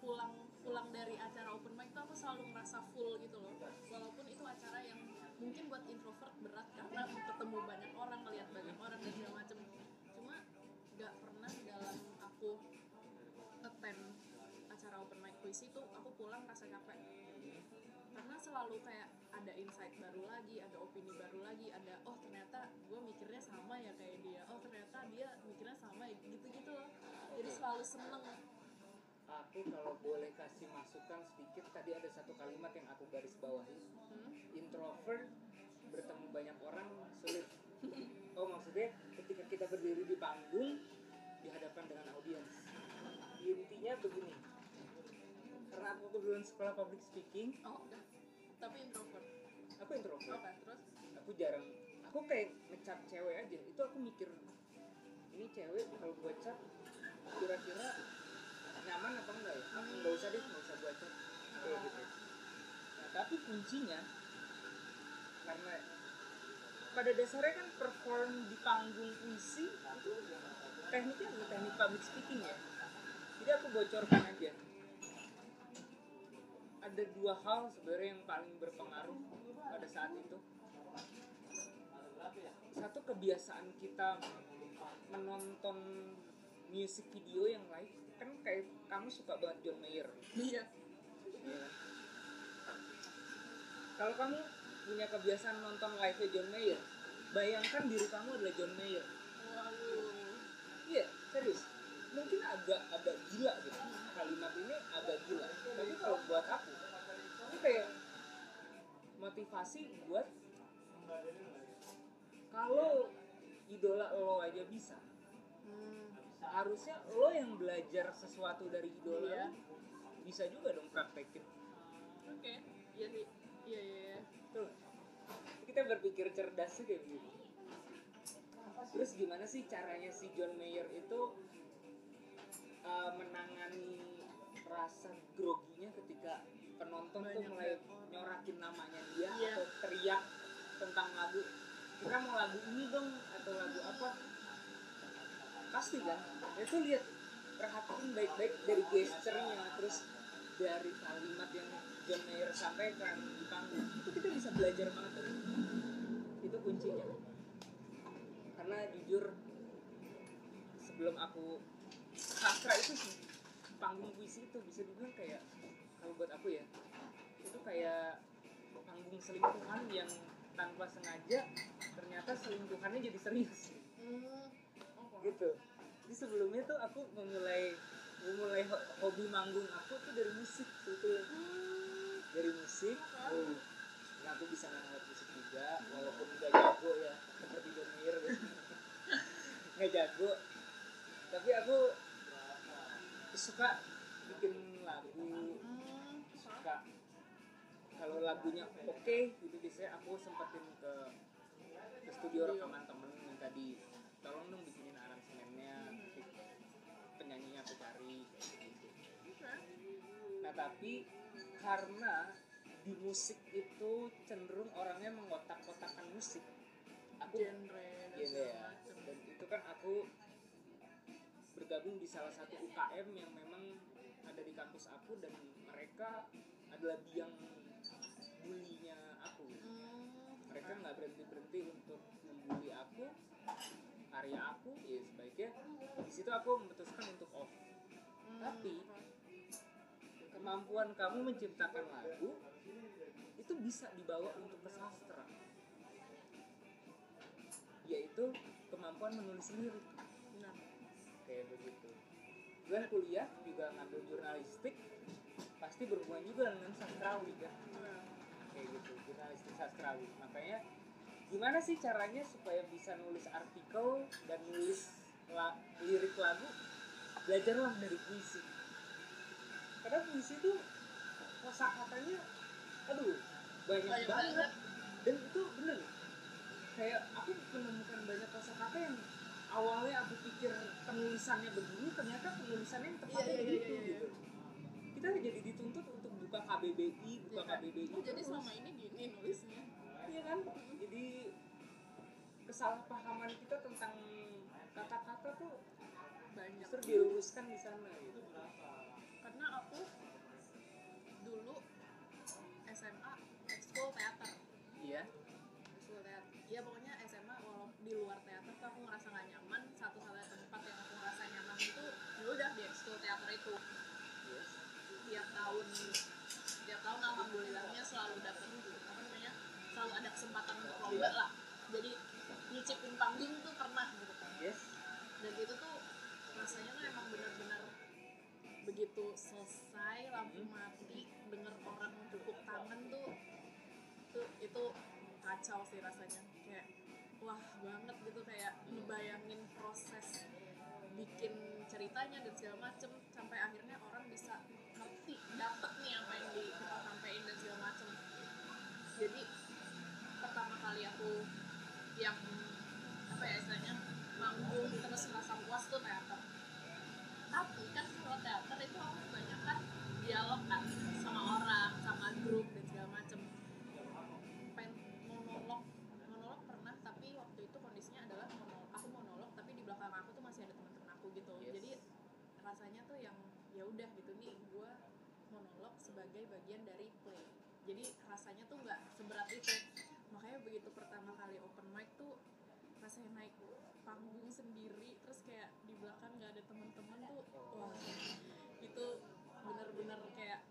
pulang pulang dari acara open mic tuh aku selalu merasa full gitu loh. Walaupun itu acara yang mungkin buat introvert berat karena ketemu banyak orang melihat banyak orang dan segala macam cuma nggak pernah dalam aku attend acara open mic puisi tuh aku pulang rasa capek selalu kayak ada insight baru lagi, ada opini baru lagi, ada oh ternyata gue mikirnya sama ya kayak dia, oh ternyata dia mikirnya sama ya gitu-gitu loh. Jadi selalu seneng.
aku kalau boleh kasih masukan sedikit tadi ada satu kalimat yang aku garis bawahi
Hmm?
introvert bertemu banyak orang sulit oh maksudnya ketika kita berdiri di panggung dihadapkan dengan audiens intinya begini karena aku kebetulan sekolah public speaking
Oh. Tapi introvert.
aku introvert.
Oke, terus?
Aku jarang aku kayak ngecap cewek aja. Itu aku mikir ini cewek kalau gua cap kira-kira nyaman apa enggak ya? Aku nggak usah deh nggak usah gua cap kayak gitu. Nah tapi kuncinya karena pada dasarnya kan perform di panggung puisi itu tekniknya teknik public speaking ya. Jadi aku bocorkan aja ada dua hal sebenarnya yang paling berpengaruh pada saat itu. Satu kebiasaan kita menonton music video yang live kan kayak kamu suka banget John Mayer.
Iya.
kalau kamu punya kebiasaan nonton live John Mayer bayangkan diri kamu adalah John Mayer.
Waduh.
iya serius. Mungkin agak agak gila gitu. Kalimat ini agak motivasi buat kalau idola lo aja bisa
Hmm.
harusnya lo yang belajar sesuatu dari idola
Iya.
bisa juga dong praktekin
Oke. Iya sih. Iya, iya, iya.
Tuh. kita berpikir cerdas sih kayak begitu terus gimana sih caranya si John Mayer itu uh, menangani rasa groginya ketika penonton tuh mulai nyorakin namanya dia
Iya.
atau teriak tentang lagu. Kita mau lagu ini dong atau lagu apa? Pasti kan? Itu lihat perhatiin baik-baik dari gesturnya terus dari kalimat yang John Mayer sampaikan di panggung. Itu kita bisa belajar banget dari itu. kuncinya. Karena jujur sebelum aku sastra itu sih panggung puisi itu bisa dibilang kayak buat aku ya. Itu kayak panggung selingkuhan yang tanpa sengaja ternyata selingkuhannya jadi serius.
Hmm.
Gitu. Jadi sebelumnya tuh aku memulai memulai ho- hobi manggung aku tuh dari musik sebetulnya.
Hmm.
dari musik. Oh, nah aku bisa ngangkat musik juga walaupun nggak jago ya seperti gitu. nggak jago. Tapi aku suka kalau lagunya oke gitu biasanya aku sempetin ke ke studio rekaman temen yang tadi tolong dong bikinin aransemennya penyanyinya aku cari gitu nah tapi karena di musik itu cenderung orangnya mengotak-kotakan musik aku
genre dan
Iya ya.
macem.
Dan itu kan aku bergabung di salah satu UKM yang memang ada di kampus aku dan mereka adalah biang bulinya aku.
Hmm.
Mereka nggak berhenti berhenti untuk membuli aku, karya aku, ya sebaiknya di situ aku memutuskan untuk off.
Hmm.
Tapi kemampuan kamu menciptakan lagu itu bisa dibawa untuk ke sastra yaitu kemampuan menulis lirik
Nah,
kayak begitu gue kuliah juga ngambil jurnalistik pasti berhubungan juga dengan sastrawi kan
nah.
Kayak gitu jurnalistik sastrawi makanya gimana sih caranya supaya bisa nulis artikel dan nulis la- lirik lagu belajarlah dari puisi karena puisi itu kosakatanya aduh banyak,
Banyak
banget.
banget.
dan itu bener kayak aku menemukan banyak kosakata yang awalnya aku pikir penulisannya begini ternyata penulisannya yang tepatnya
Iya, iya, iya,
begitu
iya, iya.
gitu kita jadi dituntut buka KBBI buka
Iya kan?
KBBI
Oh, jadi selama ini gini nulisnya
Iya kan? Jadi kesalahpahaman kita tentang kata-kata tuh
banyak
justru diluruskan di sana gitu.
karena aku dulu SMA ekskul teater
Iya.
ekskul teater ya pokoknya SMA walau di luar teater tuh aku ngerasa gak nyaman satu-satunya tempat yang aku ngerasa nyaman itu ya udah di ekskul teater itu
Yes.
tiap tahun tiap tahun alhamdulillahnya selalu dapet apa namanya selalu ada kesempatan untuk lomba lah. Jadi nyicipin panggung tuh pernah gitu kan.
Yes.
dan itu tuh rasanya tuh emang benar-benar begitu selesai lampu mati denger orang tepuk tangan tuh tuh itu kacau sih rasanya. Kayak wah banget gitu kayak ngebayangin proses bikin ceritanya dan segala macem sampai akhirnya orang bisa ngerti dapet nih apa yang di kita sampein dan segala macem. Jadi kali aku yang apa ya istilahnya manggung terus merasa puas tuh teater. Tapi kan kalau teater itu aku kebanyakan dialog kan sama orang sama grup dan segala macem. Pen monolog monolog pernah tapi waktu itu kondisinya adalah monolog aku monolog tapi di belakang aku tuh masih ada teman-teman aku gitu.
Yes.
jadi rasanya tuh yang ya udah gitu nih gue monolog sebagai bagian dari play. Jadi rasanya tuh nggak seberat itu makanya begitu pertama kali open mic tuh rasanya naik panggung sendiri terus kayak di belakang nggak ada teman-teman tuh wah itu bener-bener kayak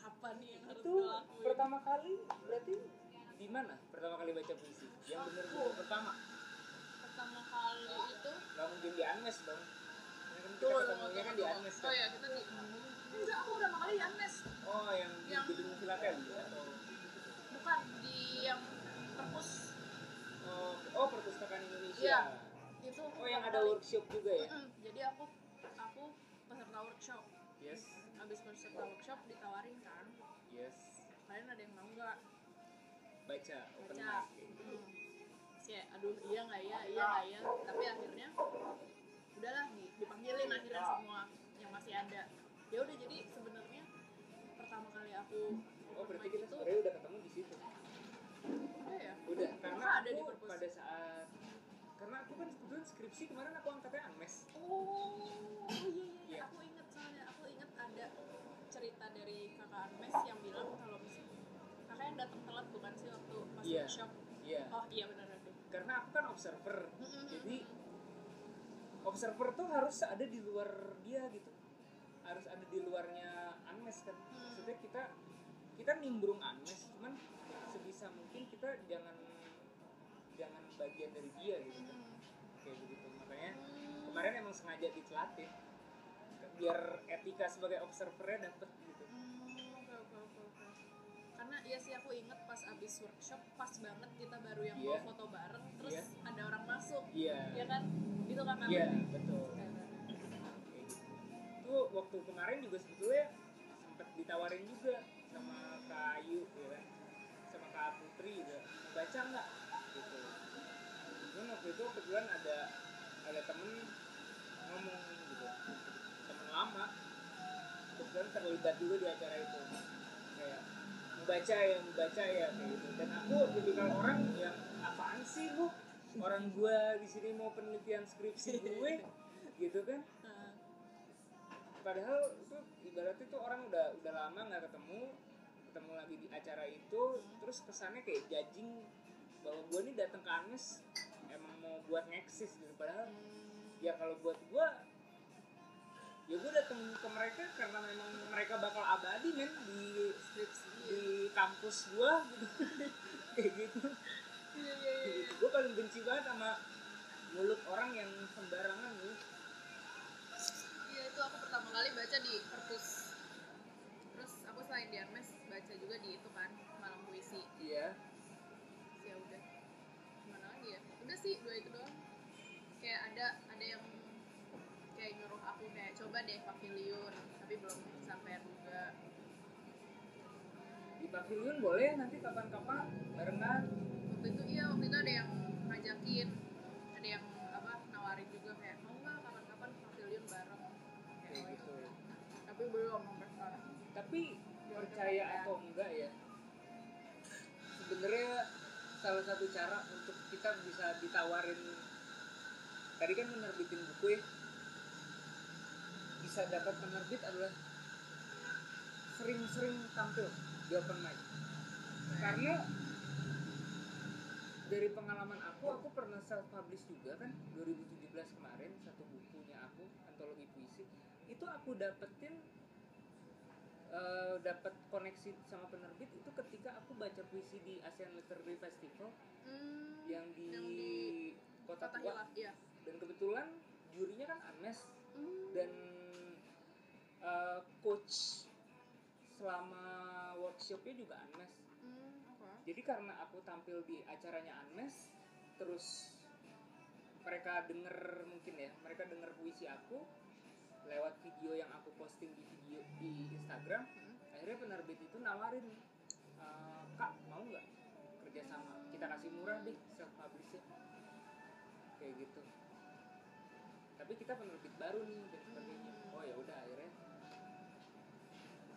apa nih yang harus
Itu
lakuin
pertama kali berarti di mana pertama kali baca puisi? Yang benar-benar pertama.
pertama kali itu
Gak mungkin di Anmes dong. Kan kita ketemunya kan di. Anmes
Oh
kan.
ya, kita di Enggak, aku udah kali di Anmes
Oh, yang di
Yang-
gedung Filateli atau Oh, oh perpustakaan Indonesia.
Iya. Itu
Oh, yang ada
kali.
workshop juga ya?
Mm-mm. Jadi aku aku peserta workshop
Yes.
Abis peserta workshop ditawarin kan
Yes.
Kalian ada yang mau nggak
Baca open
baca hmm. Kayak aduh iya nggak ya iya nggak ya tapi akhirnya udahlah di- dipanggilin akhirnya semua yang masih ada ya udah jadi sebenarnya pertama kali aku
Oh, berarti kita
itu
sebenarnya udah ketemu di situ.
Udah ya
Udah, karena
ada
aku
di perpus.
pada saat karena aku kan kebetulan skripsi kemarin aku angkatnya Anmes.
oh iya iya, iya
Iya.
aku inget soalnya aku inget ada cerita dari kakak Armes yang bilang kalau misalnya kakak yang datang telat bukan sih waktu pas
Iya.
workshop
iya
oh iya benar benar
karena aku kan observer jadi observer tuh harus ada di luar dia gitu harus ada di luarnya Anmes kan maksudnya kita kita nimbrung Anmes cuman kita jangan jangan bagian dari dia gitu. Kan kayak begitu. Makanya kemarin emang sengaja ditelatin biar etika sebagai observernya dapet gitu.
Hmm. Karena iya sih aku inget pas abis workshop pas banget kita baru yang
Iya.
mau foto bareng terus
Iya.
ada orang masuk.
Iya.
Ya kan? Itu kakak
iya betul.
Eh,
kayak gitu. Itu waktu kemarin juga sebetulnya sempat ditawarin juga sama Kak Ayu ya kan Putri juga baca nggak? Gitu. Cuman waktu itu kebetulan ada ada temen ngomong gitu. Temen lama. Kebetulan terlibat juga di acara itu. Kayak membaca ya membaca ya kayak gitu. Dan aku tipikal orang yang apaan sih lu? Orang gua di sini mau penelitian skripsi gue. Gitu kan? Padahal itu ibaratnya tuh orang udah udah lama nggak ketemu ketemu lagi di acara itu terus kesannya kayak judging bahwa gue nih datang ke Anes emang mau buat ngeksis gitu. Padahal
hmm,
ya kalau buat gue ya gue datang ke mereka karena memang mereka bakal abadi men di di kampus gue gitu kayak gitu.
Iya iya iya
gue paling benci banget sama mulut orang yang sembarangan gitu
iya itu aku pertama kali baca di perpus. Terus aku selain di Hermes juga di itu kan malam puisi.
Iya.
Ya udah. Gimana lagi ya? Udah sih dua itu doang. Kayak ada ada yang kayak nyuruh aku kayak coba deh pavilion tapi belum sampai juga.
Di pavilion boleh nanti kapan-kapan barengan.
Waktu itu iya waktu itu ada yang ngajakin ada yang apa nawarin juga kayak mau nggak kapan-kapan pavilion bareng? Kayak
kayak
oh,
gitu
itu. tapi belum
tapi percaya atau enggak ya. Sebenarnya salah satu cara untuk kita bisa ditawarin tadi kan menerbitin buku ya. Bisa dapat penerbit adalah sering-sering tampil di open mic. Karena dari pengalaman aku aku pernah self publish juga kan 2017 kemarin satu bukunya aku antologi puisi. Itu aku dapetin eh, dapat koneksi sama penerbit itu ketika aku baca puisi di ASEAN Literary Festival
hmm,
yang di,
Yang di
Kota Tua.
Iya.
Dan kebetulan jurinya kan Anes
hmm.
dan eh, coach selama workshopnya juga Anes
hmm, oke.
Jadi karena aku tampil di acaranya Anes terus mereka denger mungkin ya mereka denger puisi aku lewat video yang aku posting di video di Instagram
Hmm.
akhirnya penerbit itu nawarin "Eh, kak mau nggak kerjasama kita kasih murah deh self publish kayak gitu. Tapi kita penerbit baru nih dan sebagainya. Oh ya udah akhirnya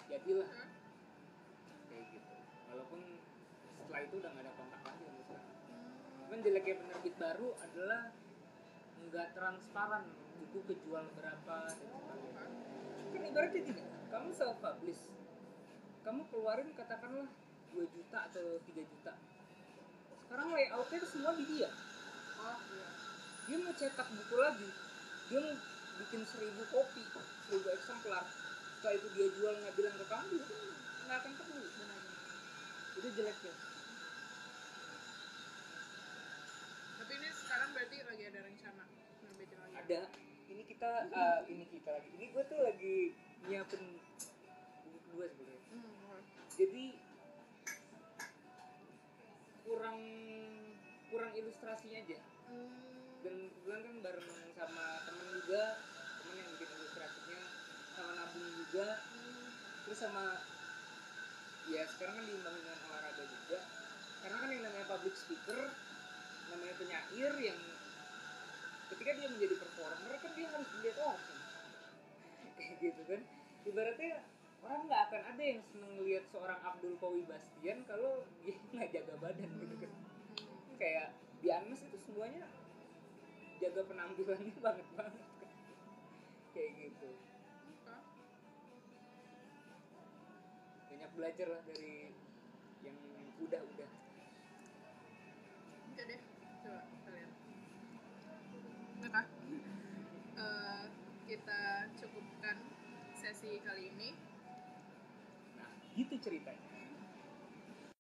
jadilah.
Hmm.
kayak gitu. Walaupun setelah itu udah nggak ada kontak lagi sampai sekarang
Hmm.
cuman jeleknya penerbit baru adalah nggak transparan buku kejual berapa dan sebagainya kan ibaratnya gini kamu self publish kamu keluarin katakanlah 2 juta atau 3 juta. Sekarang layoutnya tuh semua di dia.
Oh iya.
Dia mau cetak buku lagi dia mau bikin seribu kopi seribu eksemplar. Setelah itu dia jual nggak bilang ke kamu juga kan nggak akan peduli.
Benar
itu jeleknya
tapi ini sekarang berarti lagi ada rencana nerbitin lagi?
Ada kita eh, ini kita lagi ini gue tuh lagi nyiapin buku kedua sebenarnya
hmm,
jadi kurang kurang ilustrasinya aja
hmm.
dan kebetulan kan bareng sama temen juga temen yang bikin ilustrasinya sama nabung juga
Hmm.
terus sama ya sekarang kan diimbangin dengan olahraga juga karena kan yang namanya public speaker namanya penyair yang ketika dia menjadi performer kan dia harus dilihat orang kan. kayak gitu kan. Ibaratnya orang nggak akan ada yang seneng lihat seorang Abdul Qawi Bastian kalau dia nggak jaga badan gitu kan. Kayak di Anes itu semuanya jaga penampilannya banget banget kan. Kayak gitu. Banyak belajar lah dari yang udah-udah
kali ini.
nah gitu ceritanya